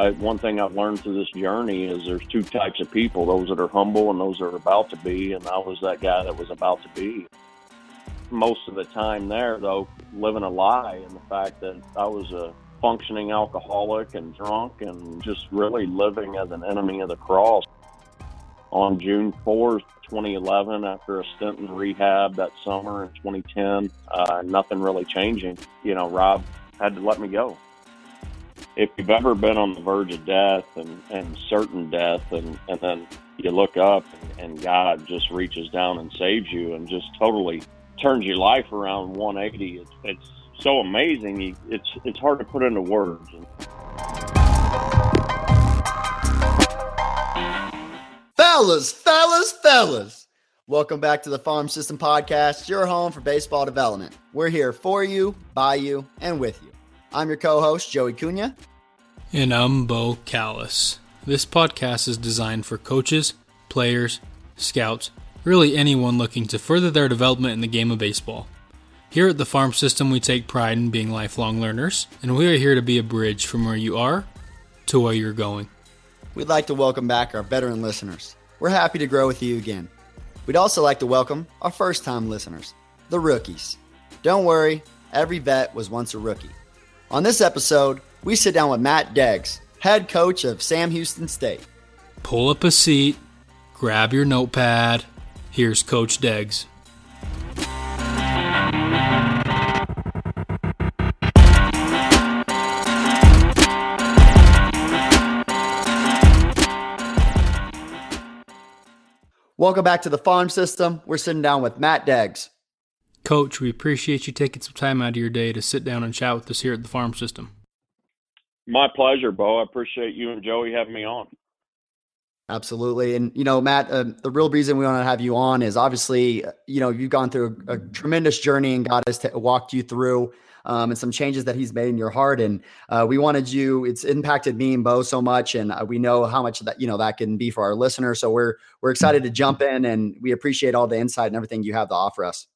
I, one thing I've learned through this journey is there's two types of people: those that are humble and those that are about to be. And I was that guy that was about to be. Most of the time there, though, living a lie in the fact that I was a functioning alcoholic and drunk and just really living as an enemy of the cross. On June 4th, 2011, after a stint in rehab that summer in 2010, uh, nothing really changing. You know, Rob had to let me go if you've ever been on the verge of death and, and certain death, and, and then you look up and, God just reaches down and saves you and just totally turns your life around 180, it's, it's so amazing. It's, it's hard to put into words. Fellas, fellas, fellas. Welcome back to the Farm System Podcast, your home for baseball development. We're here for you, by you, and with you. I'm your co host, Joey Cunha. And I'm Bo Callis. This podcast is designed for coaches, players, scouts, really anyone looking to further their development in the game of baseball. Here at the Farm System, we take pride in being lifelong learners, and we are here to be a bridge from where you are to where you're going. We'd like to welcome back our veteran listeners. We're happy to grow with you again. We'd also like to welcome our first time listeners, the rookies. Don't worry, every vet was once a rookie. On this episode, we sit down with Matt Deggs, head coach of Sam Houston State. Pull up a seat, grab your notepad. Here's Coach Deggs. Welcome back to the farm system. We're sitting down with Matt Deggs. Coach, we appreciate you taking some time out of your day to sit down and chat with us here at the farm system. My pleasure, Bo. I appreciate you and Joey having me on. Absolutely. And, you know, Matt, uh, the real reason we want to have you on is obviously, you know, you've gone through a, a tremendous journey and God has t- walked you through um, and some changes that he's made in your heart. And uh, we wanted you, it's impacted me and Bo so much. And uh, we know how much that, you know, that can be for our listeners. So we're, we're excited to jump in and we appreciate all the insight and everything you have to offer us.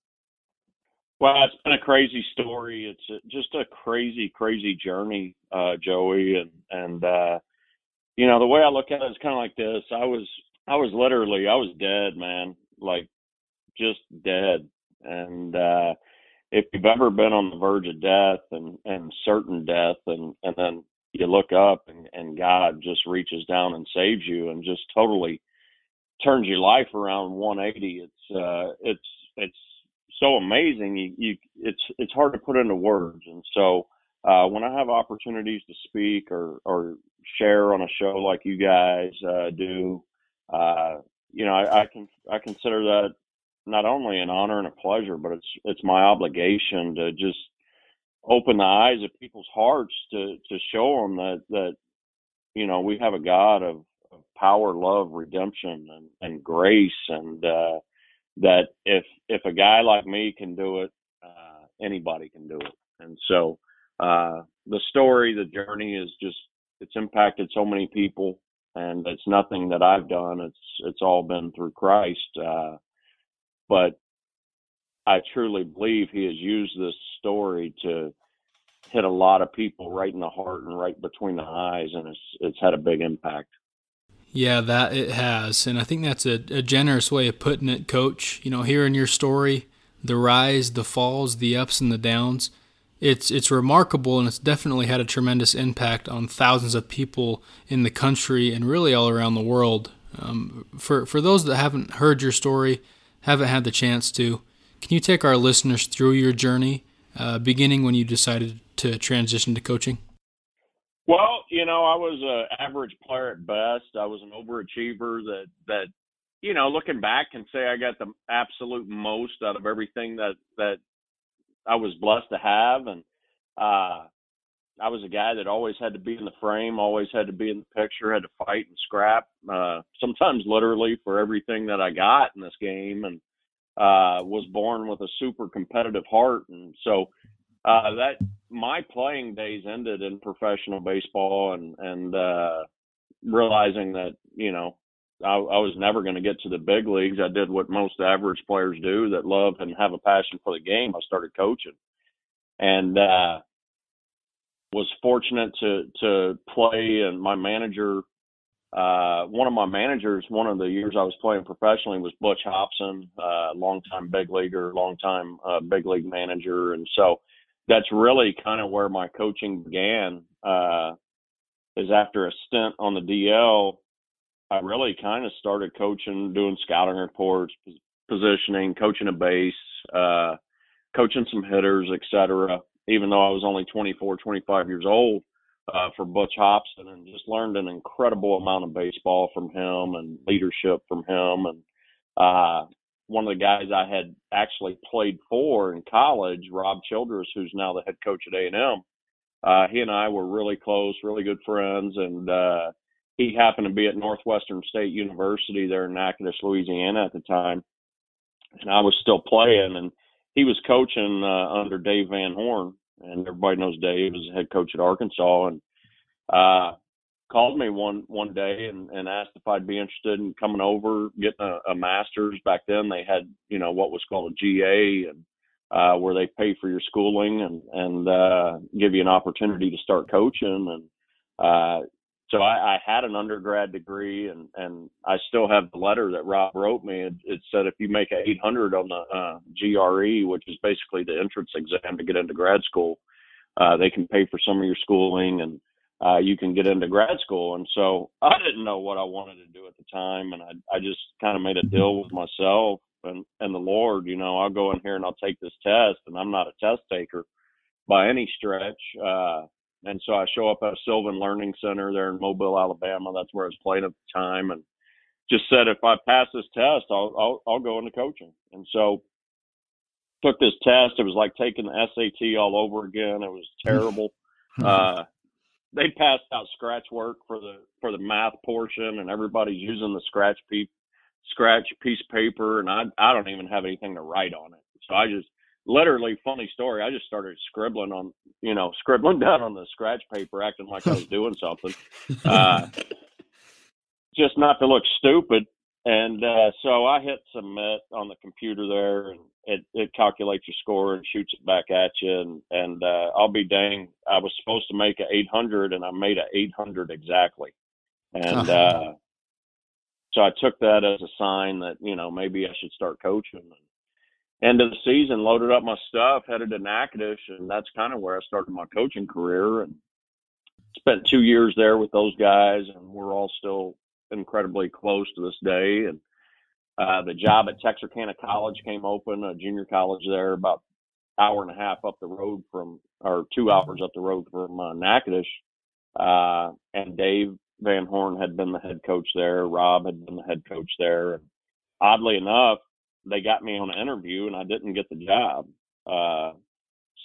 Well, it's been a crazy story. It's just a crazy, crazy journey, uh, Joey, and and uh, you know the way I look at it is kind of like this. I was I was literally I was dead, man, like just dead. And uh, if you've ever been on the verge of death and and certain death, and and then you look up and and God just reaches down and saves you, and just totally turns your life around 180. It's uh, it's it's so amazing. You, you, it's it's hard to put into words. And so uh, when I have opportunities to speak or or share on a show like you guys uh, do, uh, you know, I, I can I consider that not only an honor and a pleasure, but it's it's my obligation to just open the eyes of people's hearts to to show them that that you know we have a God of, of power, love, redemption, and, and grace, and uh, that if if a guy like me can do it, uh, anybody can do it. And so uh, the story, the journey is just it's impacted so many people, and it's nothing that I've done. It's it's all been through Christ. Uh, but I truly believe He has used this story to hit a lot of people right in the heart and right between the eyes, and it's it's had a big impact. Yeah, that it has. And I think that's a, a generous way of putting it, coach. You know, hearing your story, the rise, the falls, the ups and the downs, it's it's remarkable and it's definitely had a tremendous impact on thousands of people in the country and really all around the world. Um, for for those that haven't heard your story, haven't had the chance to, can you take our listeners through your journey, uh, beginning when you decided to transition to coaching? Well, you know, I was a average player at best. I was an overachiever that that you know, looking back can say I got the absolute most out of everything that that I was blessed to have. And uh I was a guy that always had to be in the frame, always had to be in the picture, had to fight and scrap, uh sometimes literally for everything that I got in this game. And uh was born with a super competitive heart. And so uh, that my playing days ended in professional baseball and and uh, realizing that you know I, I was never going to get to the big leagues. I did what most average players do that love and have a passion for the game. I started coaching, and uh, was fortunate to to play, and my manager, uh, one of my managers, one of the years I was playing professionally was Butch Hobson, uh, longtime big leaguer, longtime uh, big league manager, and so that's really kind of where my coaching began. Uh, is after a stint on the DL, I really kind of started coaching, doing scouting reports, positioning, coaching a base, uh, coaching some hitters, etc. Even though I was only 24, 25 years old, uh, for Butch Hobson, and just learned an incredible amount of baseball from him and leadership from him. And uh, one of the guys I had actually played for in college, Rob Childress, who's now the head coach at A&M. Uh, he and I were really close, really good friends, and uh, he happened to be at Northwestern State University there in Natchitoches, Louisiana at the time, and I was still playing, and he was coaching uh, under Dave Van Horn, and everybody knows Dave is head coach at Arkansas, and uh, called me one one day and, and asked if I'd be interested in coming over, getting a, a master's. Back then, they had you know what was called a GA, and uh, where they pay for your schooling and and uh, give you an opportunity to start coaching. And uh, so I, I had an undergrad degree, and and I still have the letter that Rob wrote me. It, it said if you make a 800 on the uh, GRE, which is basically the entrance exam to get into grad school, uh, they can pay for some of your schooling and uh, you can get into grad school. And so I didn't know what I wanted to do at the time, and I I just kind of made a deal with myself and and the Lord. You know, I'll go in here and I'll take this test, and I'm not a test taker by any stretch. Uh, and so I show up at Sylvan Learning Center there in Mobile, Alabama. That's where I was playing at the time, and just said if I pass this test, I'll I'll, I'll go into coaching. And so took this test. It was like taking the SAT all over again. It was terrible. uh, they passed out scratch work for the for the math portion, and everybody's using the scratch piece scratch piece of paper, and I I don't even have anything to write on it. So I just literally funny story. I just started scribbling on you know scribbling down on the scratch paper, acting like I was doing something, uh, just not to look stupid. And uh, so I hit submit on the computer there, and it, it calculates your score and shoots it back at you. And, and uh, I'll be dang, I was supposed to make an 800, and I made an 800 exactly. And uh-huh. uh, so I took that as a sign that you know maybe I should start coaching. And end of the season, loaded up my stuff, headed to Natchitoches, and that's kind of where I started my coaching career. And spent two years there with those guys, and we're all still incredibly close to this day. And uh, the job at Texarkana College came open, a junior college there, about hour and a half up the road from, or two hours up the road from uh, Natchitoches. Uh, and Dave Van Horn had been the head coach there. Rob had been the head coach there. And oddly enough, they got me on an interview and I didn't get the job. Uh,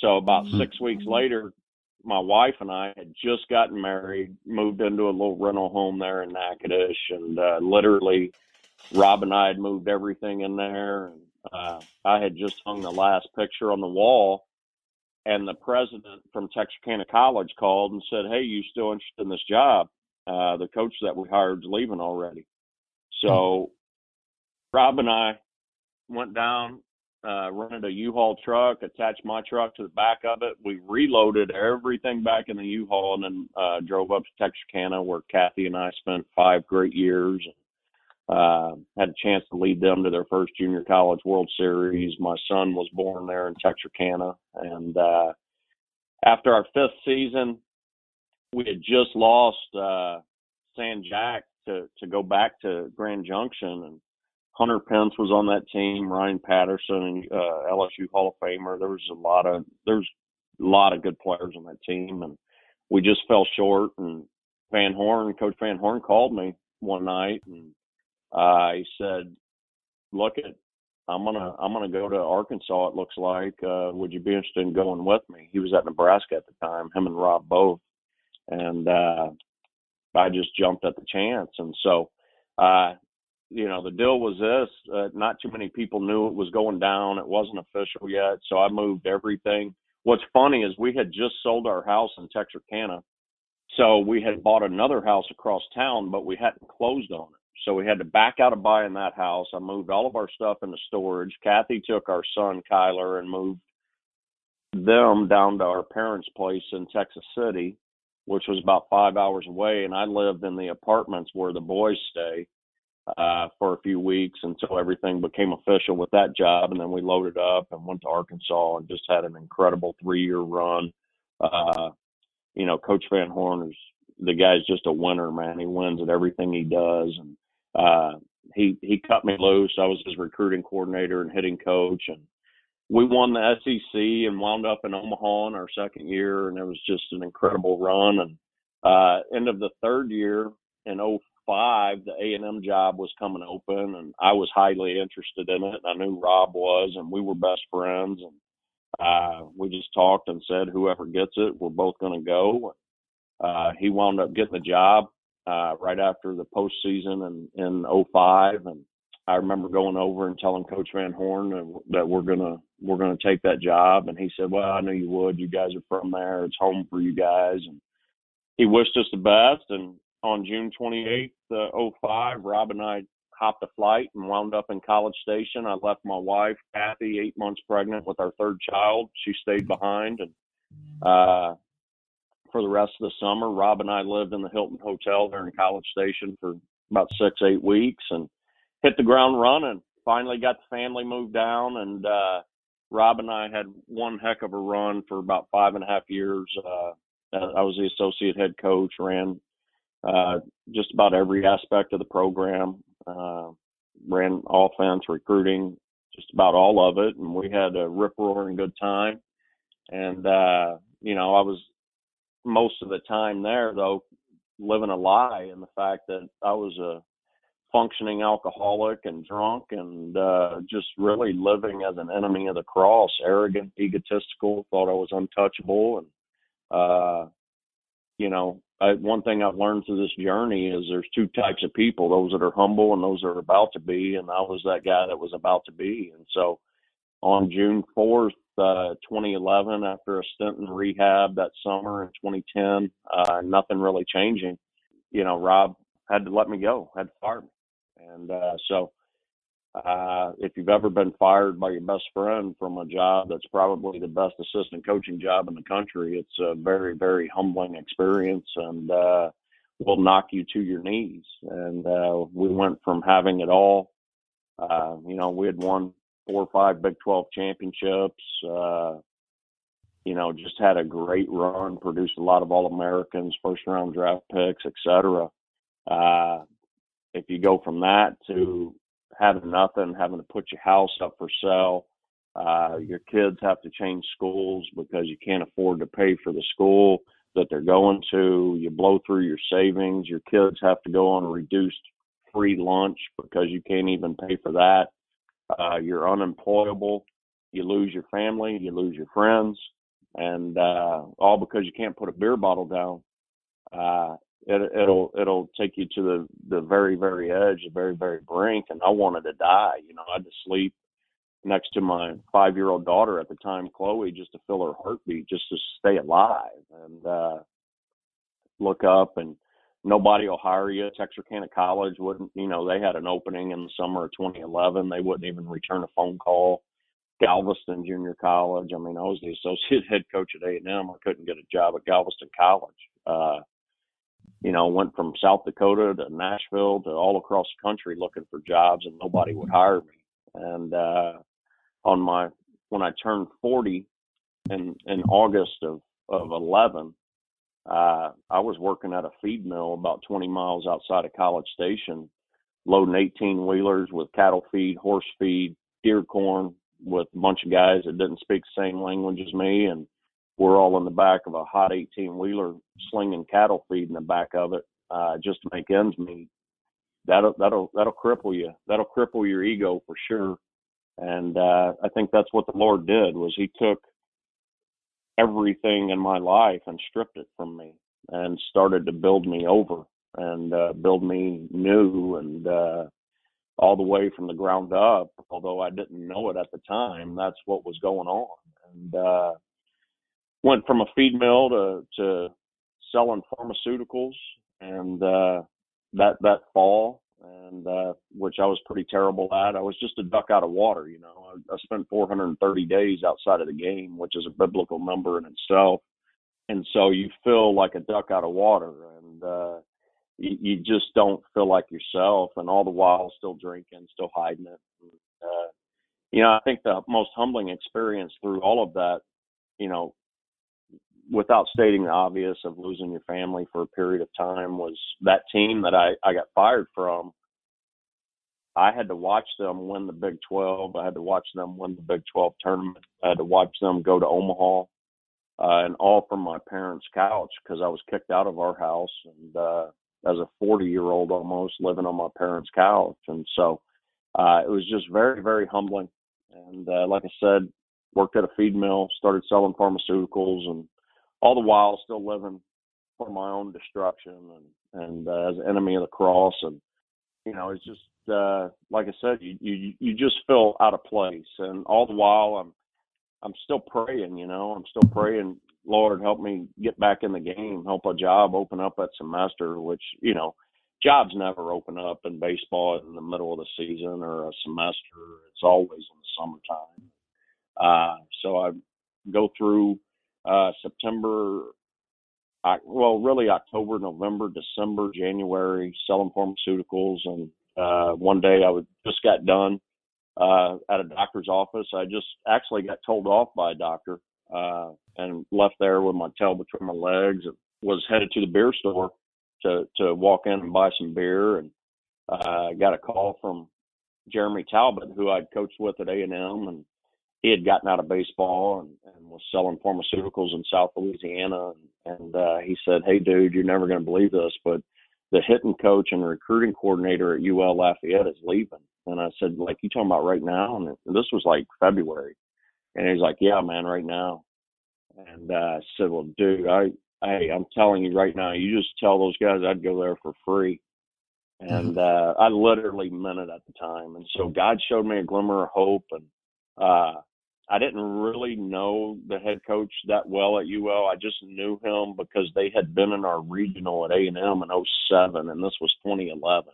so about mm-hmm. six weeks later, my wife and I had just gotten married, moved into a little rental home there in Natchitoches, and uh, literally, Rob and I had moved everything in there. And uh, I had just hung the last picture on the wall, and the president from Texarkana College called and said, "Hey, you still interested in this job? Uh, the coach that we hired is leaving already." So, Rob and I went down uh, rented a U-Haul truck, attached my truck to the back of it. We reloaded everything back in the U-Haul and then uh, drove up to Texarkana where Kathy and I spent five great years. Uh, had a chance to lead them to their first junior college World Series. My son was born there in Texarkana. And uh, after our fifth season, we had just lost uh, San Jac to, to go back to Grand Junction. And Hunter Pence was on that team, Ryan Patterson, uh, LSU Hall of Famer. There was a lot of there's a lot of good players on that team, and we just fell short. And Van Horn, Coach Van Horn, called me one night, and uh, he said, "Look at." I'm gonna I'm gonna go to Arkansas. It looks like. Uh, would you be interested in going with me? He was at Nebraska at the time. Him and Rob both, and uh, I just jumped at the chance. And so uh, you know, the deal was this: uh, not too many people knew it was going down. It wasn't official yet, so I moved everything. What's funny is we had just sold our house in Texarkana, so we had bought another house across town, but we hadn't closed on it. So we had to back out of buying that house. I moved all of our stuff into storage. Kathy took our son Kyler and moved them down to our parents' place in Texas City, which was about five hours away, and I lived in the apartments where the boys stay uh, for a few weeks until everything became official with that job, and then we loaded up and went to Arkansas and just had an incredible three-year run. Uh, you know, Coach Van Horn is the guy's just a winner, man. He wins at everything he does, and uh, he he cut me loose. I was his recruiting coordinator and hitting coach, and we won the SEC and wound up in Omaha in our second year, and it was just an incredible run. And uh, end of the third year in 05, the A&M job was coming open, and I was highly interested in it. And I knew Rob was, and we were best friends. And uh, we just talked and said, whoever gets it, we're both going to go. Uh, he wound up getting the job uh, right after the postseason in in 05, and I remember going over and telling Coach Van Horn that we're gonna we're gonna take that job, and he said, "Well, I knew you would. You guys are from there. It's home for you guys." And he wished us the best. And on June 28th, uh, 05, Rob and I hopped a flight and wound up in College Station. I left my wife, Kathy, eight months pregnant with our third child. She stayed behind, and uh, for the rest of the summer, Rob and I lived in the Hilton Hotel there in College Station for about six, eight weeks, and hit the ground running. Finally got the family moved down, and uh, Rob and I had one heck of a run for about five and a half years. Uh, I was the associate head coach, ran uh, just about every aspect of the program, uh, ran offense, recruiting, just about all of it, and we had a rip roaring good time. And uh, you know, I was most of the time there though living a lie in the fact that I was a functioning alcoholic and drunk and uh just really living as an enemy of the cross arrogant egotistical thought i was untouchable and uh you know I, one thing i've learned through this journey is there's two types of people those that are humble and those that are about to be and i was that guy that was about to be. And so on june 4th uh 2011 after a stint in rehab that summer in 2010 uh nothing really changing. You know rob had to let me go had to fire me. And uh, so, uh, if you've ever been fired by your best friend from a job that's probably the best assistant coaching job in the country, it's a very, very humbling experience and uh, will knock you to your knees. And uh, we went from having it all. Uh, you know, we had won four or five Big 12 championships. Uh, you know, just had a great run, produced a lot of All Americans, first round draft picks, et cetera. Uh, if you go from that to having nothing, having to put your house up for sale, uh, your kids have to change schools because you can't afford to pay for the school that they're going to. You blow through your savings. Your kids have to go on reduced free lunch because you can't even pay for that. Uh, you're unemployable. You lose your family. You lose your friends, and uh, all because you can't put a beer bottle down. Uh, it, it'll it'll take you to the the very very edge, the very very brink. And I wanted to die. You know, I had to sleep next to my five year old daughter at the time, Chloe, just to feel her heartbeat, just to stay alive. And uh, look up and nobody will hire you. Texarkana College wouldn't, you know, they had an opening in the summer of 2011. They wouldn't even return a phone call. Galveston Junior College. I mean, I was the associate head coach at A&M. I couldn't get a job at Galveston College. Uh, you know, went from South Dakota to Nashville to all across the country looking for jobs and nobody would hire me. And uh on my when I turned 40 in in August of of 11, uh I was working at a feed mill about 20 miles outside of College Station, loading 18 wheelers with cattle feed, horse feed, deer corn with a bunch of guys that didn't speak the same language as me and we're all in the back of a hot 18 wheeler slinging cattle feed in the back of it uh, just to make ends meet. That'll that'll that'll cripple you. That'll cripple your ego for sure. And uh, I think that's what the Lord did was He took everything in my life and stripped it from me and started to build me over and uh, build me new and uh, all the way from the ground up. Although I didn't know it at the time, that's what was going on. And uh, went from a feed mill to to selling pharmaceuticals, and uh, that that fall and uh, which I was pretty terrible at. I was just a duck out of water, you know. I, I spent 430 days outside of the game, which is a biblical number in itself, and so you feel like a duck out of water, and uh, you, you just don't feel like yourself, and all the while still drinking, still hiding it. And, uh, you know, I think the most humbling experience through all of that, you know, without stating the obvious of losing your family for a period of time was that team that I, I got fired from. I had to watch them win the Big 12. I had to watch them win the Big 12 tournament. I had to watch them go to Omaha, uh, and all from my parents' couch because I was kicked out of our house and uh, as a 40 year old almost living on my parents' couch. And so uh, it was just very, very humbling. And uh, like I said, worked at a feed mill, started selling pharmaceuticals, and all the while still living for my own destruction and and uh, as an enemy of the cross. And you know it's just uh like i said you you you just feel out of place. And all the while i'm i'm still praying you know i'm still praying lord help me get back in the game. Help a job open up that semester which you know jobs never open up in baseball in the middle of the season or a semester. It's always in the summertime. Uh so i go through uh, September, well, really October, November, December, January, selling pharmaceuticals. And uh, one day I would, just got done uh, at a doctor's office. I just actually got told off by a doctor uh, and left there with my tail between my legs and was headed to the beer store to, to walk in and buy some beer. And uh, got a call from Jeremy Talbot, who I'd coached with at A&M and he had gotten out of baseball and, and was selling pharmaceuticals in South Louisiana. And, and uh, he said, Hey, dude, you're never going to believe this, but the hitting coach and recruiting coordinator at UL Lafayette is leaving. And I said, like, you talking about right now? And this was like February. And he's like, yeah, man, right now. And uh, I said, well, dude, I, hey, I'm telling you right now, you just tell those guys I'd go there for free. And mm-hmm. uh, I literally meant it at the time. And so God showed me a glimmer of hope. And uh, I didn't really know the head coach that well at UL. I just knew him because they had been in our regional at A&M in 07 and this was 2011.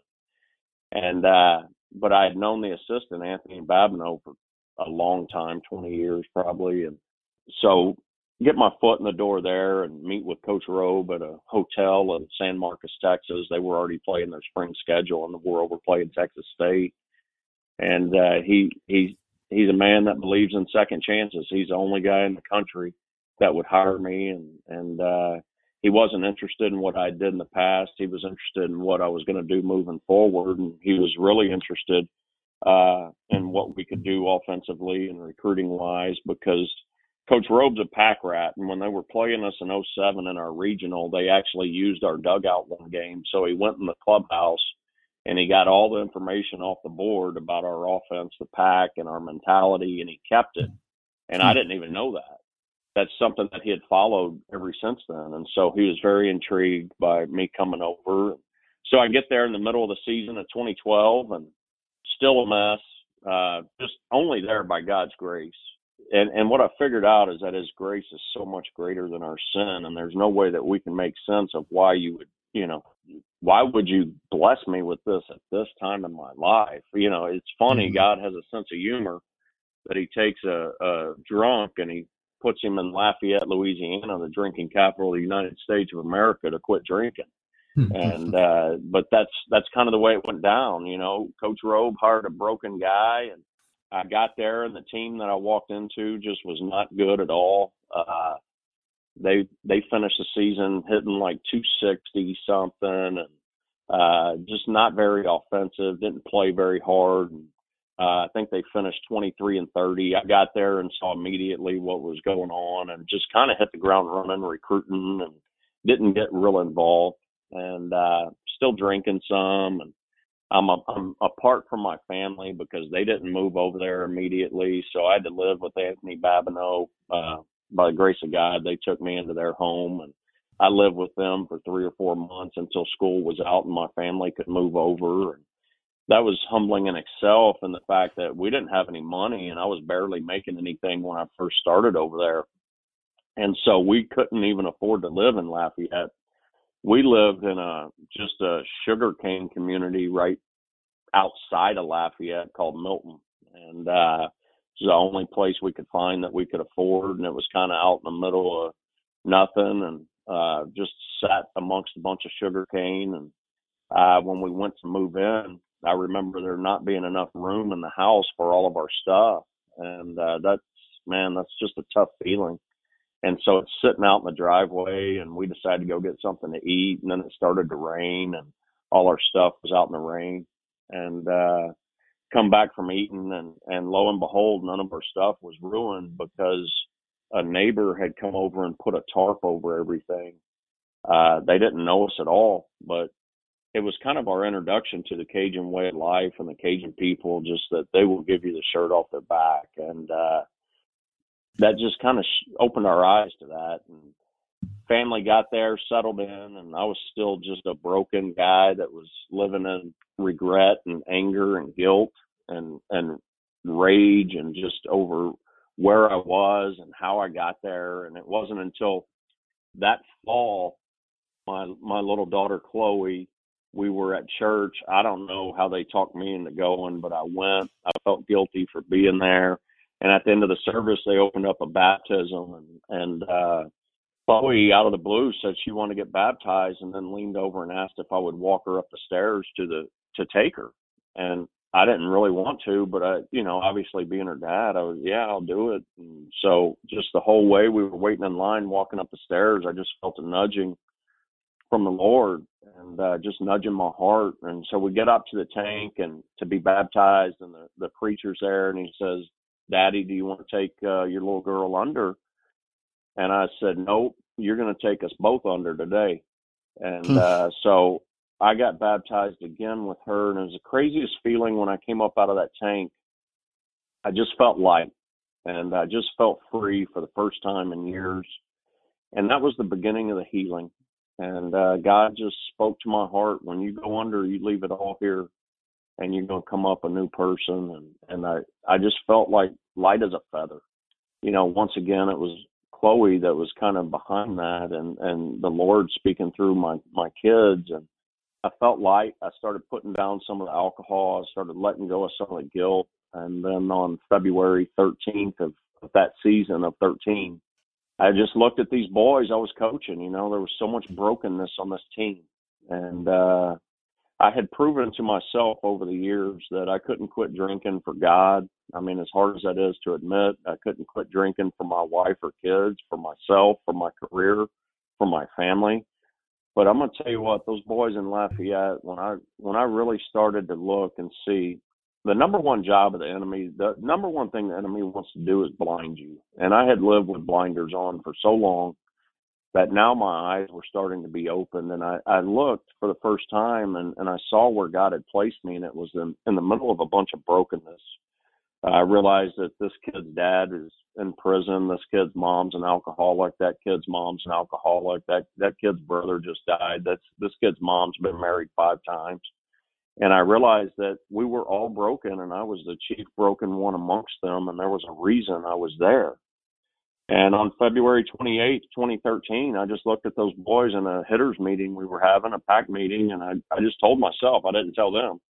And uh but I had known the assistant Anthony Babineaux for a long time, 20 years probably and so get my foot in the door there and meet with coach Robe at a hotel in San Marcos, Texas. They were already playing their spring schedule and the world were playing Texas State. And uh he he he's a man that believes in second chances. He's the only guy in the country that would hire me and and uh he wasn't interested in what I did in the past. He was interested in what I was going to do moving forward and he was really interested uh in what we could do offensively and recruiting wise because Coach Robe's a pack rat, and when they were playing us in 07 in our regional, they actually used our dugout one game. So he went in the clubhouse and he got all the information off the board about our offense, the pack, and our mentality, and he kept it. And I hmm. didn't even know that. That's something that he had followed ever since then. And so he was very intrigued by me coming over. So I get there in the middle of the season of 2012 and still a mess, uh, just only there by God's grace. And, and what I figured out is that his grace is so much greater than our sin. And there's no way that we can make sense of why you would, you know, why would you bless me with this at this time in my life? You know, it's funny. Mm-hmm. God has a sense of humor that he takes a, a drunk and he puts him in Lafayette, Louisiana, the drinking capital of the United States of America, to quit drinking. And uh but that's that's kind of the way it went down you know coach robe hired a broken guy and i got there and the team that i walked into just was not good at all uh they they finished the season hitting like 260 something and uh, just not very offensive. Didn't play very hard. And, uh, I think they finished 23 and 30. I got there and saw immediately what was going on and just kind of hit the ground running, recruiting, and didn't get real involved. And uh, still drinking some. And I'm a, I'm apart from my family because they didn't move over there immediately, so I had to live with Anthony Babineaux. Uh, by the grace of God, they took me into their home and I lived with them for three or four months until school was out and my family could move over. And that was humbling in itself and the fact that we didn't have any money and I was barely making anything when I first started over there. And so we couldn't even afford to live in Lafayette. We lived in a just a sugarcane community right outside of Lafayette called Milton, and uh, it was the only place we could find that we could afford, and it was kind of out in the middle of nothing, and uh, just sat amongst a bunch of sugar cane. And uh, when we went to move in, I remember there not being enough room in the house for all of our stuff, and uh, that's man, that's just a tough feeling. And so it's sitting out in the driveway, and we decided to go get something to eat, and then it started to rain, and all our stuff was out in the rain, and uh, come back from eating, and and lo and behold, none of our stuff was ruined because a neighbor had come over and put a tarp over everything. Uh, they didn't know us at all, but it was kind of our introduction to the Cajun way of life and the Cajun people, just that they will give you the shirt off their back. And, uh, that just kind of sh- opened our eyes to that. And family got there, settled in, and I was still just a broken guy that was living in regret and anger and guilt and, and rage and just over where I was and how I got there. And it wasn't until that fall, my my little daughter Chloe, we were at church. I don't know how they talked me into going, but I went. I felt guilty for being there. And at the end of the service, they opened up a baptism, and and uh, Chloe, out of the blue, said she wanted to get baptized, and then leaned over and asked if I would walk her up the stairs to the to take her. And I didn't really want to, but I, you know, obviously being her dad, I was, yeah, I'll do it. And so just the whole way we were waiting in line, walking up the stairs, I just felt a nudging from the Lord and uh, just nudging my heart. And so we get up to the tank and to be baptized, and the, the preacher's there, and he says, Daddy, do you want to take uh, your little girl under? And I said, Nope, you're going to take us both under today. And hmm. uh, so I got baptized again with her, and it was the craziest feeling when I came up out of that tank. I just felt light, and I just felt free for the first time in years. And that was the beginning of the healing. And uh, God just spoke to my heart when you go under, you leave it all here, and you're going to come up a new person. And, and I, I just felt like light as a feather. You know, once again, it was Chloe that was kind of behind that, and, and the Lord speaking through my, my kids. And I felt light. I started putting down some of the alcohol. I started letting go of some of the guilt. And then on February 13th of, of that season of 13, I just looked at these boys I was coaching. You know, there was so much brokenness on this team. And uh, I had proven to myself over the years that I couldn't quit drinking for God. I mean, as hard as that is to admit, I couldn't quit drinking for my wife or kids, for myself, for my career, for my family. But I'm gonna tell you what, those boys in Lafayette, when I when I really started to look and see the number one job of the enemy, the number one thing the enemy wants to do is blind you. And I had lived with blinders on for so long that now my eyes were starting to be opened and I, I looked for the first time and, and I saw where God had placed me and it was in, in the middle of a bunch of brokenness. I realized that this kid's dad is in prison. This kid's mom's an alcoholic. That kid's mom's an alcoholic. That that kid's brother just died. That's this kid's mom's been married five times. And I realized that we were all broken, and I was the chief broken one amongst them, and there was a reason I was there. And on February 28, 2013, I just looked at those boys in a hitters meeting we were having, a pack meeting, and I, I just told myself, I didn't tell them.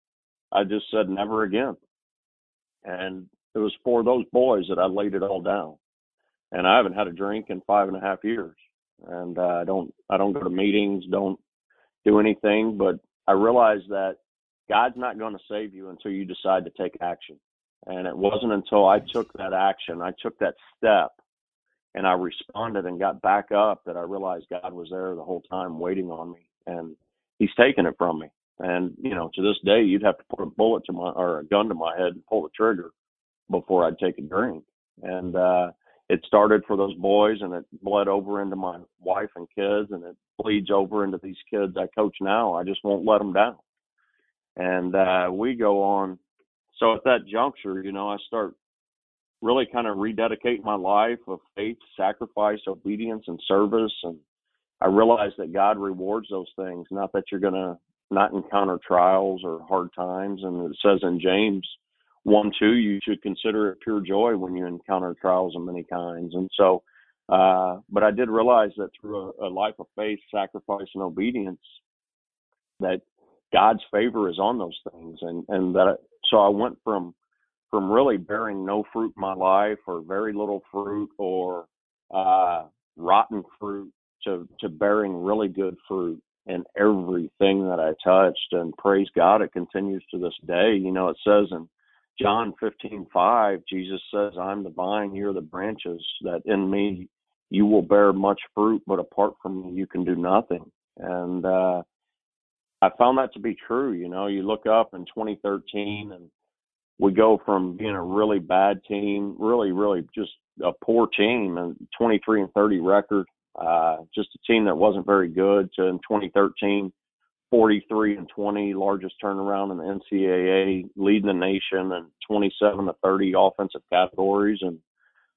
I just said, never again. And it was for those boys that I laid it all down. And I haven't had a drink in five and a half years. And uh, I don't I don't go to meetings, don't do anything, but I realized that God's not going to save you until you decide to take action. And it wasn't until I took that action, I took that step and I responded and got back up that I realized God was there the whole time waiting on me and he's taken it from me. And, you know, to this day, you'd have to put a bullet to my, or a gun to my head and pull the trigger before I'd take a drink. And, uh, it started for those boys and it bled over into my wife and kids and it bleeds over into these kids I coach now. I just won't let them down. And, uh, we go on. So at that juncture, you know, I start really kind of rededicating my life of faith, sacrifice, obedience, and service. And I realized that God rewards those things, not that you're going to not encounter trials or hard times. And it says in James 1 2, you should consider it pure joy when you encounter trials of many kinds. And so, uh, but I did realize that through a, a life of faith, sacrifice, and obedience, that God's favor is on those things, and and that so I went from from really bearing no fruit in my life or very little fruit or uh, rotten fruit to to bearing really good fruit in everything that I touched. And praise God, it continues to this day. You know, it says in John 15, 5, Jesus says, I'm the vine, you're the branches, that in me you will bear much fruit, but apart from me you can do nothing. And uh I found that to be true. You know, you look up in 2013 and we go from being a really bad team, really, really just a poor team and 23 and 30 record, uh, just a team that wasn't very good to in 2013, 43 and 20, largest turnaround in the NCAA, leading the nation in 27 to 30 offensive categories. And,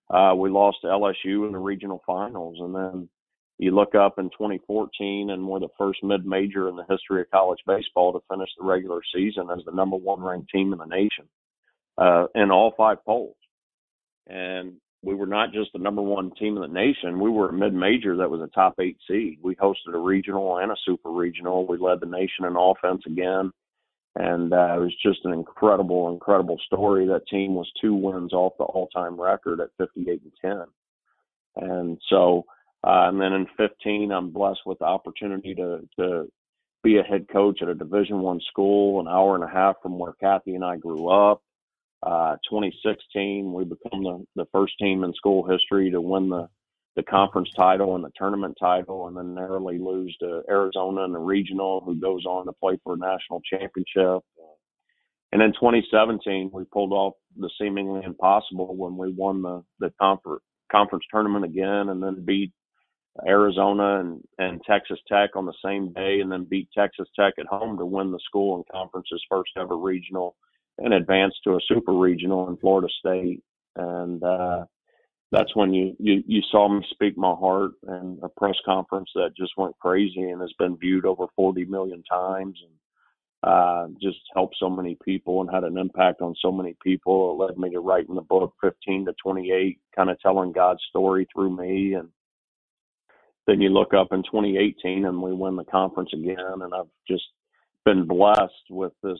uh, we lost to LSU in the regional finals. And then you look up in 2014 and we're the first mid-major in the history of college baseball to finish the regular season as the number one ranked team in the nation uh, in all five polls. And we were not just the number one team in the nation. We were a mid-major that was a top eight seed. We hosted a regional and a super regional. We led the nation in offense again. And uh, it was just an incredible, incredible story. That team was two wins off the all-time record at 58 and 10. And so uh, and then in 15, I'm blessed with the opportunity to to be a head coach at a Division One school, an hour and a half from where Kathy and I grew up. Uh, 2016, we become the, the first team in school history to win the the conference title and the tournament title, and then narrowly lose to Arizona in the regional, who goes on to play for a national championship. And in 2017, we pulled off the seemingly impossible when we won the the conference conference tournament again, and then beat Arizona and, and Texas Tech on the same day, and then beat Texas Tech at home to win the school and conference's first ever regional and advance to a super regional in Florida State. And uh, that's when you, you you saw me speak my heart and a press conference that just went crazy and has been viewed over 40 million times and uh, just helped so many people and had an impact on so many people. It led me to writing the book 15 to 28, kind of telling God's story through me and then you look up in 2018 and we win the conference again. And I've just been blessed with this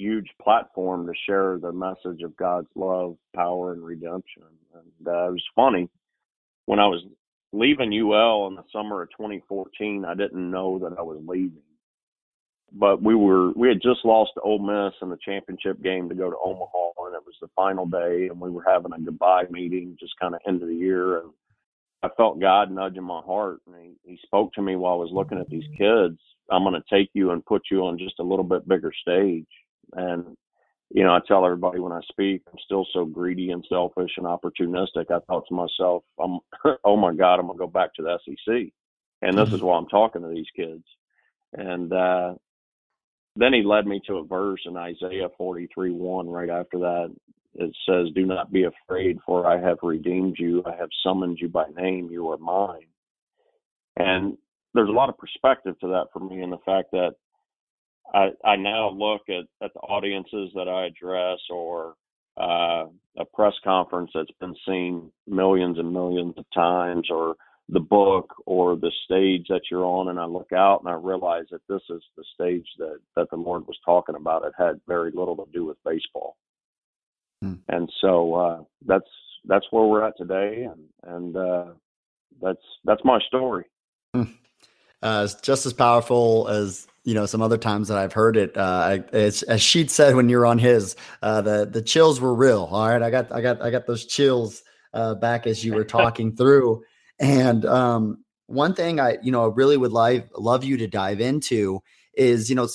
huge platform to share the message of God's love, power, and redemption. And uh, it was funny when I was leaving UL in the summer of 2014. I didn't know that I was leaving, but we were we had just lost to Ole Miss in the championship game to go to Omaha, and it was the final day, and we were having a goodbye meeting, just kind of end of the year, and I felt God nudging my heart, and he, he spoke to me while I was looking at these kids. I'm going to take you and put you on just a little bit bigger stage. And you know, I tell everybody when I speak, I'm still so greedy and selfish and opportunistic. I thought to myself, I'm, oh my God, I'm gonna go back to the SEC, and this is mm-hmm. why I'm talking to these kids. And uh, then he led me to a verse in Isaiah 43 1 right after that it says, Do not be afraid, for I have redeemed you. I have summoned you by name. You are mine. And there's a lot of perspective to that for me in the fact that I, I now look at, at the audiences that I address or uh, a press conference that's been seen millions and millions of times or the book or the stage that you're on and I look out and I realize that this is the stage that, that the Lord was talking about. It had very little to do with baseball. Hmm. And so uh, that's that's where we're at today, and and uh, that's that's my story. Hmm. Uh, it's just as powerful as you know some other times that I've heard it. Uh, as Sheet said when you're on his, uh, the the chills were real. All right, I got I got I got those chills uh, back as you were talking through. And um, one thing I you know really would like love you to dive into is you know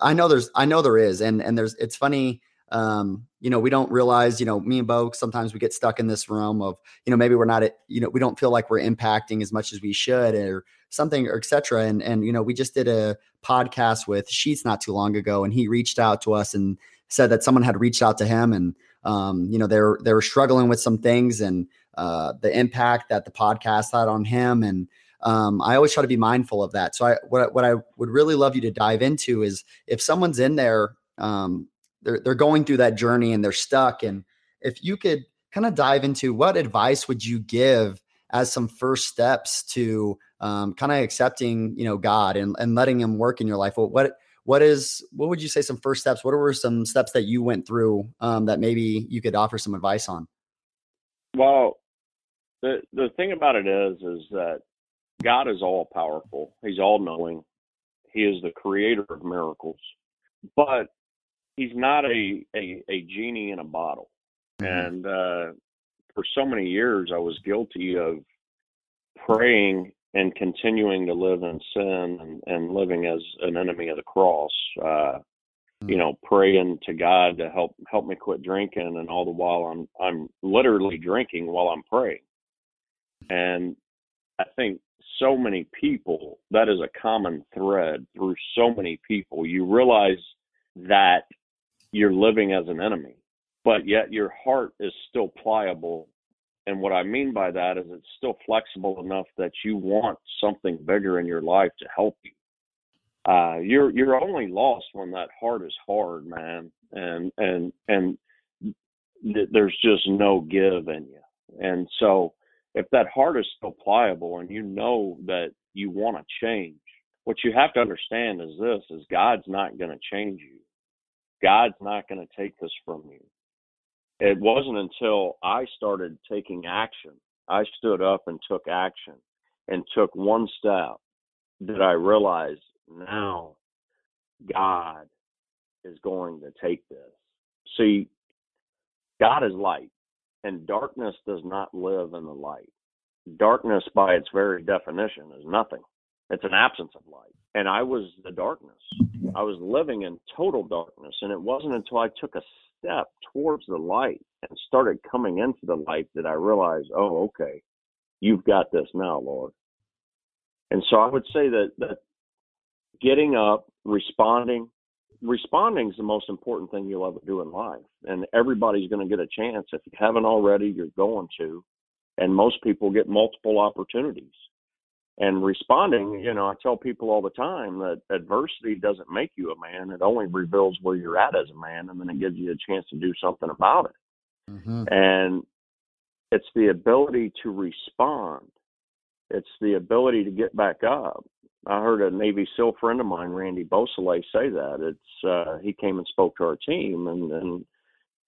I know there's I know there is and and there's it's funny um, you know, we don't realize, you know, me and Bo, sometimes we get stuck in this realm of, you know, maybe we're not, at, you know, we don't feel like we're impacting as much as we should or something or etc. And, and, you know, we just did a podcast with Sheets not too long ago and he reached out to us and said that someone had reached out to him and, um, you know, they're, they were struggling with some things and, uh, the impact that the podcast had on him. And, um, I always try to be mindful of that. So I, what, what I would really love you to dive into is if someone's in there, um, they're they're going through that journey and they're stuck. And if you could kind of dive into what advice would you give as some first steps to um, kind of accepting, you know, God and, and letting Him work in your life? Well, what what is what would you say some first steps? What were some steps that you went through um, that maybe you could offer some advice on? Well, the the thing about it is, is that God is all powerful. He's all knowing. He is the creator of miracles, but he's not a a, a genie in a bottle. Mm-hmm. And uh, for so many years, I was guilty of praying and continuing to live in sin and, and living as an enemy of the cross. Uh, you know, praying to God to help help me quit drinking, and all the while I'm I'm literally drinking while I'm praying. And I think so many people that is a common thread through so many people. You realize that you're living as an enemy, but yet your heart is still pliable and what I mean by that is it's still flexible enough that you want something bigger in your life to help you. Uh, you're you're only lost when that heart is hard, man, and and and th- there's just no give in you. And so, if that heart is still pliable and you know that you want to change, what you have to understand is this: is God's not going to change you. God's not going to take this from you it wasn't until I started taking action, I stood up and took action and took one step that I realized now God is going to take this. See, God is light, and darkness does not live in the light. Darkness, by its very definition, is nothing. It's an absence of light. And I was the darkness. I was living in total darkness. And it wasn't until I took a step towards the light and started coming into the light that I realized, oh, okay, you've got this now, Lord. And so I would say that that getting up, responding, responding is the most important thing you'll ever do in life. And everybody's going to get a chance. If you haven't already, you're going to. And most people get multiple opportunities and responding you know i tell people all the time that adversity doesn't make you a man. It only reveals where you're at as a man and then it gives you a chance to do something about it. Mm-hmm. and it's the ability to respond. It's the ability to get back up. I heard a navy seal friend of mine randy beausoleil say that. It's uh he came and spoke to our team and and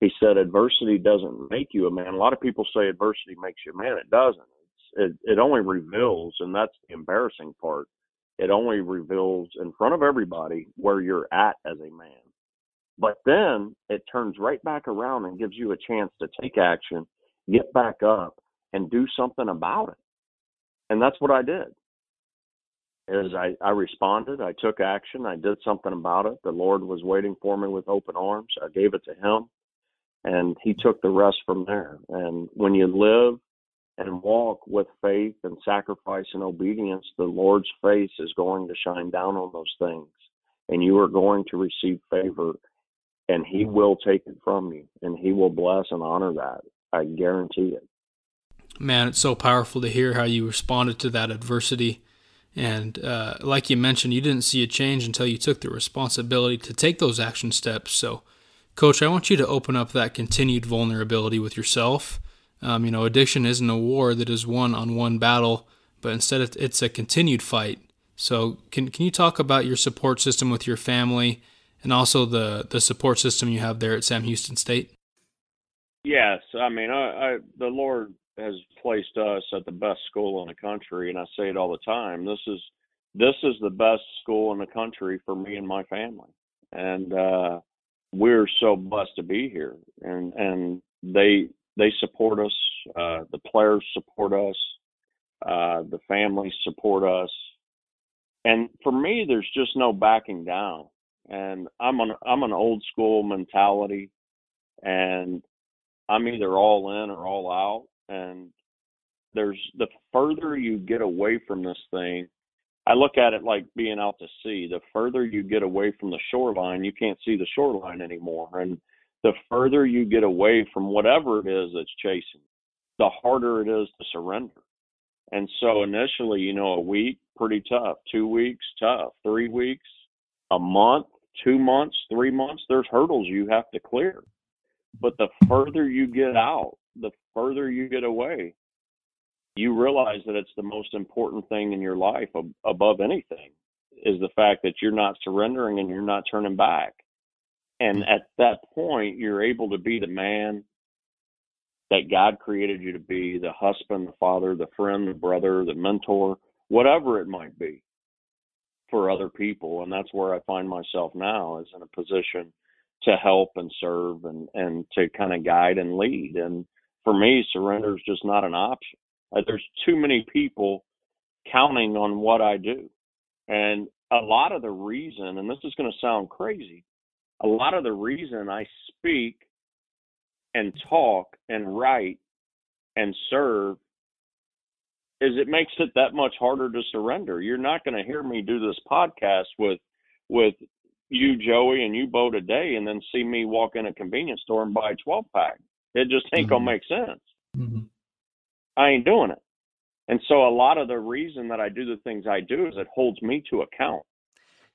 he said adversity doesn't make you a man. A lot of people say adversity makes you a man. It doesn't it, it only reveals, and that's the embarrassing part. It only reveals in front of everybody where you're at as a man. But then it turns right back around and gives you a chance to take action, get back up, and do something about it. And that's what I did. Is I, I responded, I took action, I did something about it. The Lord was waiting for me with open arms. I gave it to Him, and He took the rest from there. And when you live and walk with faith and sacrifice and obedience, the Lord's face is going to shine down on those things. And you are going to receive favor, and He will take it from you, and He will bless and honor that. I guarantee it. Man, it's so powerful to hear how you responded to that adversity. And uh, like you mentioned, you didn't see a change until you took the responsibility to take those action steps. So, Coach, I want you to open up that continued vulnerability with yourself um, you know, addiction isn't a war that is won on one battle, but instead it's a continued fight. So, can can you talk about your support system with your family, and also the the support system you have there at Sam Houston State? Yes, I mean, I, I the Lord has placed us at the best school in the country, and I say it all the time. This is this is the best school in the country for me and my family, and uh, we're so blessed to be here. And and they they support us. Uh, the players support us. Uh, the families support us. And for me, there's just no backing down. And I'm an I'm an old school mentality, and I'm either all in or all out. And there's the further you get away from this thing, I look at it like being out to sea. The further you get away from the shoreline, you can't see the shoreline anymore. And the further you get away from whatever it is that's chasing, the harder it is to surrender. And so initially, you know, a week, pretty tough. Two weeks, tough. Three weeks, a month, two months, three months, there's hurdles you have to clear. But the further you get out, the further you get away, you realize that it's the most important thing in your life above anything is the fact that you're not surrendering and you're not turning back. And at that point, you're able to be the man that God created you to be the husband, the father, the friend, the brother, the mentor, whatever it might be for other people. And that's where I find myself now is in a position to help and serve and, and to kind of guide and lead. And for me, surrender is just not an option. Uh, there's too many people counting on what I do. And a lot of the reason, and this is going to sound crazy, a lot of the reason I speak and talk and write and serve is it makes it that much harder to surrender. You're not going to hear me do this podcast with with you, Joey, and you, Bo, today, and then see me walk in a convenience store and buy a 12 pack. It just ain't mm-hmm. gonna make sense. Mm-hmm. I ain't doing it. And so a lot of the reason that I do the things I do is it holds me to account.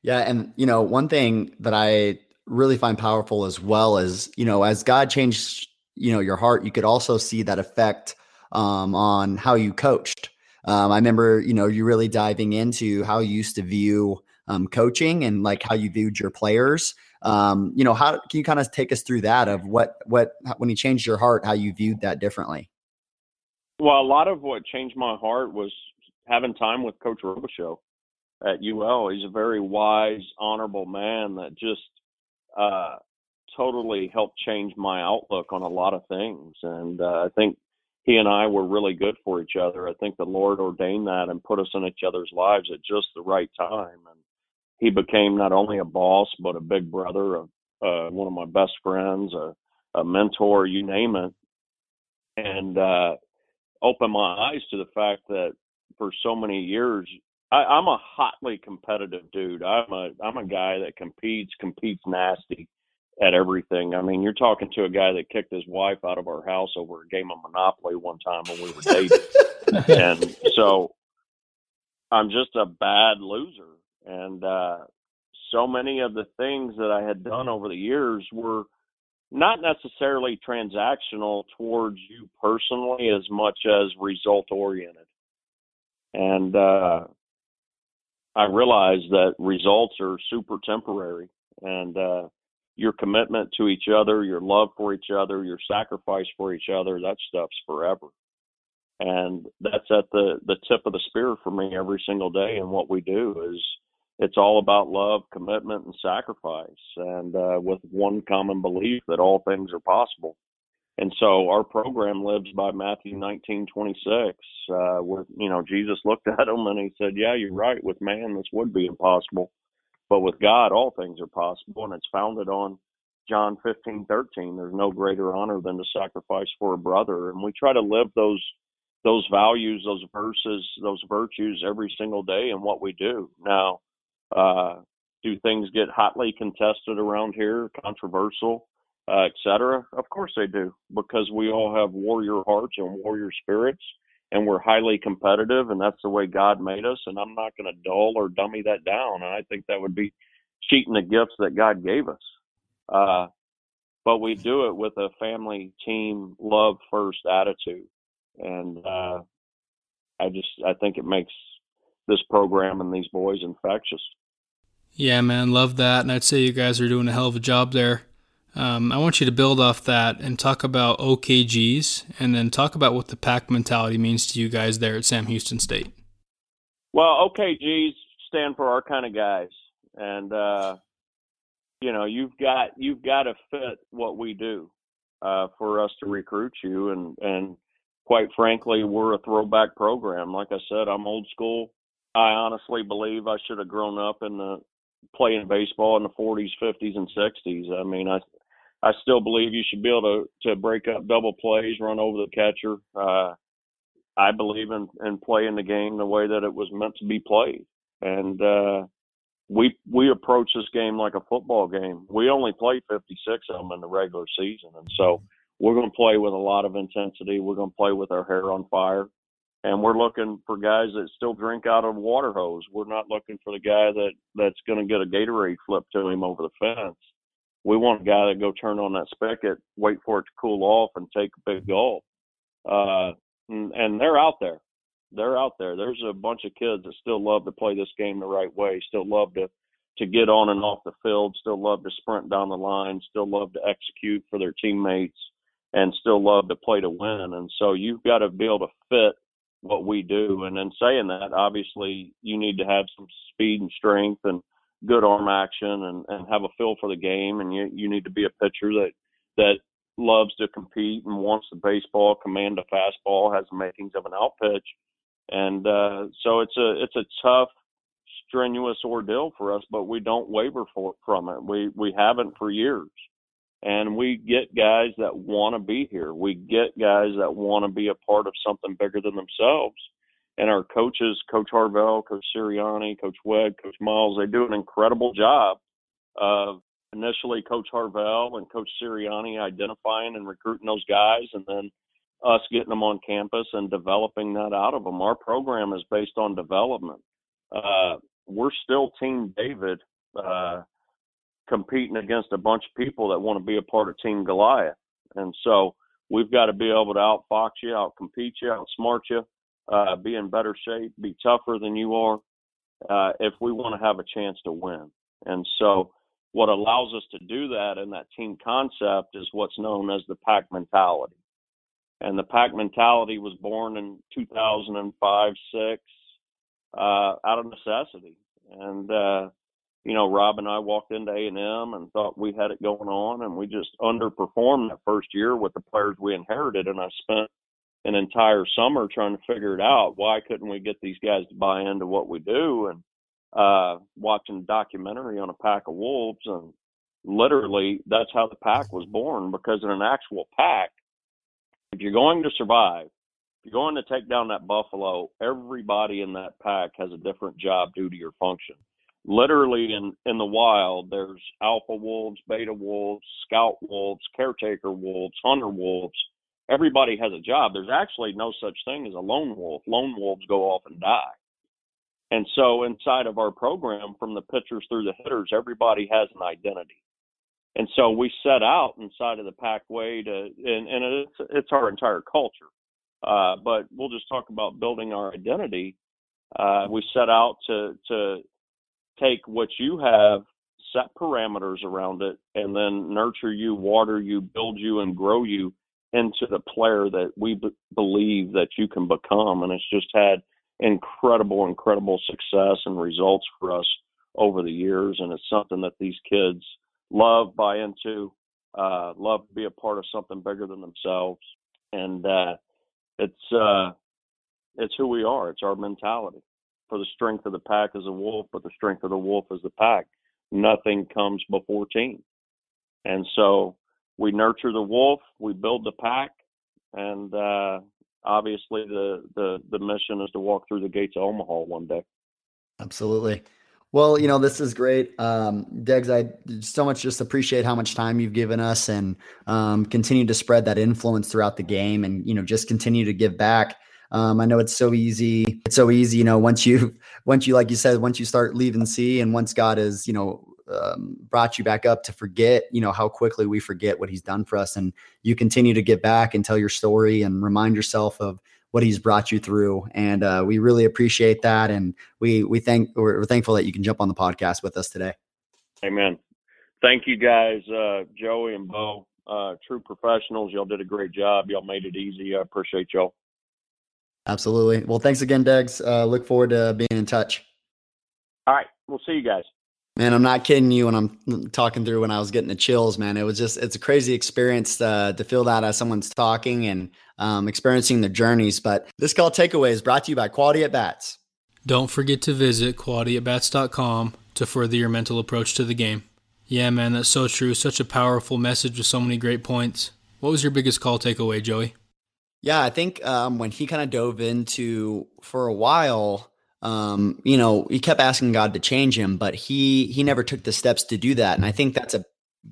Yeah, and you know, one thing that I really find powerful as well as you know, as God changed, you know, your heart, you could also see that effect um, on how you coached. Um, I remember, you know, you really diving into how you used to view um, coaching and like how you viewed your players. Um, you know, how can you kind of take us through that of what what when you changed your heart, how you viewed that differently? Well, a lot of what changed my heart was having time with Coach Robichaux at UL. He's a very wise, honorable man that just uh, totally helped change my outlook on a lot of things. And uh, I think he and I were really good for each other. I think the Lord ordained that and put us in each other's lives at just the right time. And he became not only a boss but a big brother, a, uh, one of my best friends, a, a mentor, you name it, and uh, opened my eyes to the fact that for so many years I, I'm a hotly competitive dude. I'm a I'm a guy that competes, competes nasty at everything. I mean, you're talking to a guy that kicked his wife out of our house over a game of Monopoly one time when we were dating. and so I'm just a bad loser. And uh, so many of the things that I had done over the years were not necessarily transactional towards you personally as much as result oriented. And uh, I realize that results are super temporary. And uh, your commitment to each other, your love for each other, your sacrifice for each other, that stuff's forever. And that's at the, the tip of the spear for me every single day. And what we do is it's all about love, commitment, and sacrifice, and uh, with one common belief that all things are possible. And so our program lives by Matthew 19:26, uh, where you know Jesus looked at him and he said, "Yeah, you're right. With man, this would be impossible, but with God, all things are possible." And it's founded on John 15:13. There's no greater honor than to sacrifice for a brother, and we try to live those those values, those verses, those virtues every single day in what we do. Now, uh, do things get hotly contested around here, controversial, uh, etc.? Of course they do, because we all have warrior hearts and warrior spirits, and we're highly competitive, and that's the way God made us. And I'm not going to dull or dummy that down. And I think that would be cheating the gifts that God gave us. Uh, but we do it with a family, team, love first attitude, and uh, I just I think it makes this program and these boys infectious. Yeah, man, love that. And I'd say you guys are doing a hell of a job there. Um, I want you to build off that and talk about OKGs and then talk about what the pack mentality means to you guys there at Sam Houston State. Well, OKGs stand for our kind of guys. And, uh, you know, you've got, you've got to fit what we do, uh, for us to recruit you. And, and quite frankly, we're a throwback program. Like I said, I'm old school. I honestly believe I should have grown up in the playing baseball in the 40s, 50s, and 60s. I mean, I I still believe you should be able to to break up double plays, run over the catcher. Uh, I believe in in playing the game the way that it was meant to be played, and uh, we we approach this game like a football game. We only play 56 of them in the regular season, and so we're going to play with a lot of intensity. We're going to play with our hair on fire and we're looking for guys that still drink out of water hose. We're not looking for the guy that that's going to get a Gatorade flipped to him over the fence. We want a guy to go turn on that spigot, wait for it to cool off, and take a big gulp. Uh, and, and they're out there. They're out there. There's a bunch of kids that still love to play this game the right way, still love to to get on and off the field, still love to sprint down the line, still love to execute for their teammates, and still love to play to win. And so you've got to be able to fit what we do. And in saying that, obviously you need to have some speed and strength and good arm action and, and have a feel for the game. And you, you need to be a pitcher that, that loves to compete and wants the baseball, command a fastball, has the makings of an out pitch. And uh, so it's a it's a tough, strenuous ordeal for us, but we don't waver for, from it. We we haven't for years, and we get guys that want to be here. We get guys that want to be a part of something bigger than themselves. And our coaches, Coach Harvell, Coach Sirianni, Coach Webb, Coach Miles, they do an incredible job of initially Coach Harvell and Coach Sirianni identifying and recruiting those guys, and then us getting them on campus and developing that out of them. Our program is based on development. Uh, we're still Team David uh, competing against a bunch of people that want to be a part of Team Goliath, and so we've got to be able to outfox you, outcompete you, outsmart you, uh, be in better shape, be tougher than you are, uh, if we want to have a chance to win. And so what allows us to do that in that team concept is what's known as the pack mentality. And the pack mentality was born in 2005, six, uh, out of necessity. And, uh, you know, Rob and I walked into A&M and thought we had it going on and we just underperformed that first year with the players we inherited. And I spent an entire summer trying to figure it out. Why couldn't we get these guys to buy into what we do? And, uh, watching a documentary on a pack of wolves, and literally that's how the pack was born. Because in an actual pack, if you're going to survive, if you're going to take down that buffalo, everybody in that pack has a different job, duty, or function. Literally in in the wild, there's alpha wolves, beta wolves, scout wolves, caretaker wolves, hunter wolves. Everybody has a job. There's actually no such thing as a lone wolf. Lone wolves go off and die and so inside of our program, from the pitchers through the hitters, everybody has an identity. And so we set out inside of the pack way to, and, and it's, it's our entire culture. Uh, but we'll just talk about building our identity. Uh, we set out to, to take what you have, set parameters around it, and then nurture you, water you, build you, and grow you into the player that we b- believe that you can become. And it's just had incredible, incredible success and results for us over the years. And it's something that these kids love, buy into, uh, love to be a part of something bigger than themselves. And uh, it's uh, it's who we are. It's our mentality. For the strength of the pack is a wolf, but the strength of the wolf is the pack. Nothing comes before team. And so we nurture the wolf, we build the pack, and uh, obviously the the the mission is to walk through the gates of Omaha one day. Absolutely. Well, you know, this is great. Um, Deggs, I so much just appreciate how much time you've given us and um, continue to spread that influence throughout the game and, you know, just continue to give back. Um, I know it's so easy. It's so easy, you know, once you, once you, like you said, once you start leaving C and once God is, you know, um, brought you back up to forget, you know, how quickly we forget what he's done for us. And you continue to get back and tell your story and remind yourself of what he's brought you through. And uh, we really appreciate that. And we, we thank, we're, we're, thankful that you can jump on the podcast with us today. Amen. Thank you guys, uh, Joey and Bo, uh, true professionals. Y'all did a great job. Y'all made it easy. I appreciate y'all. Absolutely. Well, thanks again, Deggs. Uh, look forward to being in touch. All right. We'll see you guys. Man, I'm not kidding you when I'm talking through when I was getting the chills, man. It was just, it's a crazy experience uh, to feel that as someone's talking and um, experiencing the journeys. But this call takeaway is brought to you by Quality at Bats. Don't forget to visit qualityatbats.com to further your mental approach to the game. Yeah, man, that's so true. Such a powerful message with so many great points. What was your biggest call takeaway, Joey? Yeah, I think um, when he kind of dove into for a while, um, you know, he kept asking God to change him, but he he never took the steps to do that. And I think that's a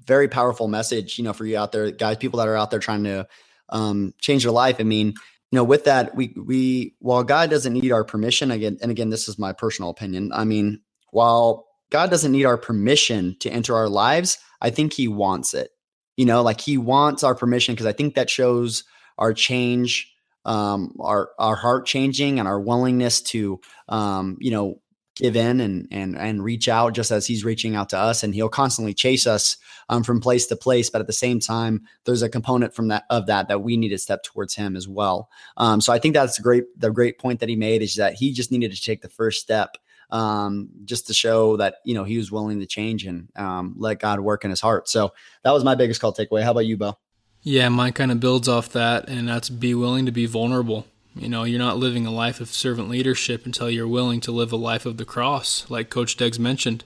very powerful message, you know, for you out there, guys, people that are out there trying to um, change their life. I mean, you know, with that, we we while God doesn't need our permission, again, and again, this is my personal opinion. I mean, while God doesn't need our permission to enter our lives, I think He wants it. You know, like He wants our permission because I think that shows our change um, our our heart changing and our willingness to um, you know give in and and and reach out just as he's reaching out to us. And he'll constantly chase us um, from place to place. But at the same time there's a component from that of that that we need to step towards him as well. Um, so i think that's a great the great point that he made is that he just needed to take the first step um, just to show that you know he was willing to change and um, let god work in his heart. So that was my biggest call takeaway. How about you bo yeah mine kind of builds off that and that's be willing to be vulnerable you know, you're not living a life of servant leadership until you're willing to live a life of the cross, like Coach Deggs mentioned.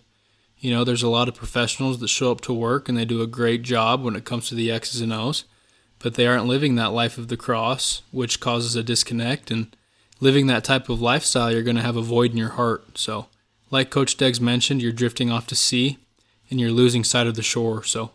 You know, there's a lot of professionals that show up to work and they do a great job when it comes to the X's and O's, but they aren't living that life of the cross, which causes a disconnect. And living that type of lifestyle, you're going to have a void in your heart. So, like Coach Deggs mentioned, you're drifting off to sea and you're losing sight of the shore. So,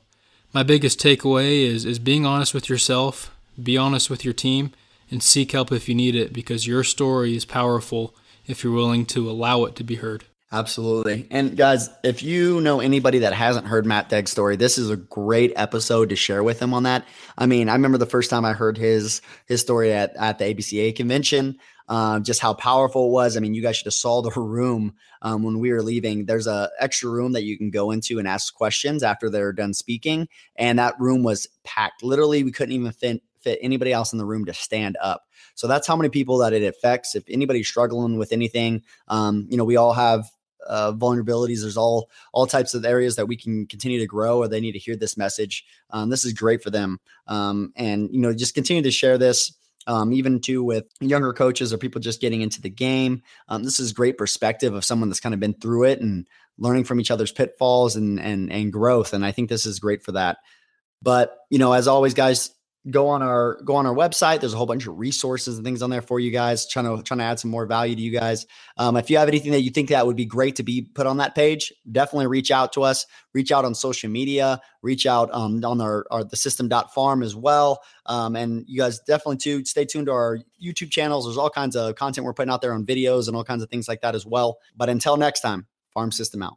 my biggest takeaway is, is being honest with yourself, be honest with your team and seek help if you need it because your story is powerful if you're willing to allow it to be heard. Absolutely. And guys, if you know anybody that hasn't heard Matt Deggs' story, this is a great episode to share with them on that. I mean, I remember the first time I heard his his story at, at the ABCA convention, uh, just how powerful it was. I mean, you guys should have saw the room um, when we were leaving. There's a extra room that you can go into and ask questions after they're done speaking, and that room was packed. Literally, we couldn't even fit fit anybody else in the room to stand up. So that's how many people that it affects. If anybody's struggling with anything, um, you know, we all have uh, vulnerabilities. There's all all types of areas that we can continue to grow, or they need to hear this message. Um, this is great for them, um, and you know, just continue to share this. Um, even too with younger coaches or people just getting into the game. Um, this is great perspective of someone that's kind of been through it and learning from each other's pitfalls and and and growth. And I think this is great for that. But you know, as always, guys, go on our go on our website. There's a whole bunch of resources and things on there for you guys. Trying to trying to add some more value to you guys. Um, if you have anything that you think that would be great to be put on that page, definitely reach out to us. Reach out on social media. Reach out um, on our, our the system farm as well. Um, and you guys definitely too stay tuned to our YouTube channels. There's all kinds of content we're putting out there on videos and all kinds of things like that as well. But until next time, farm system out.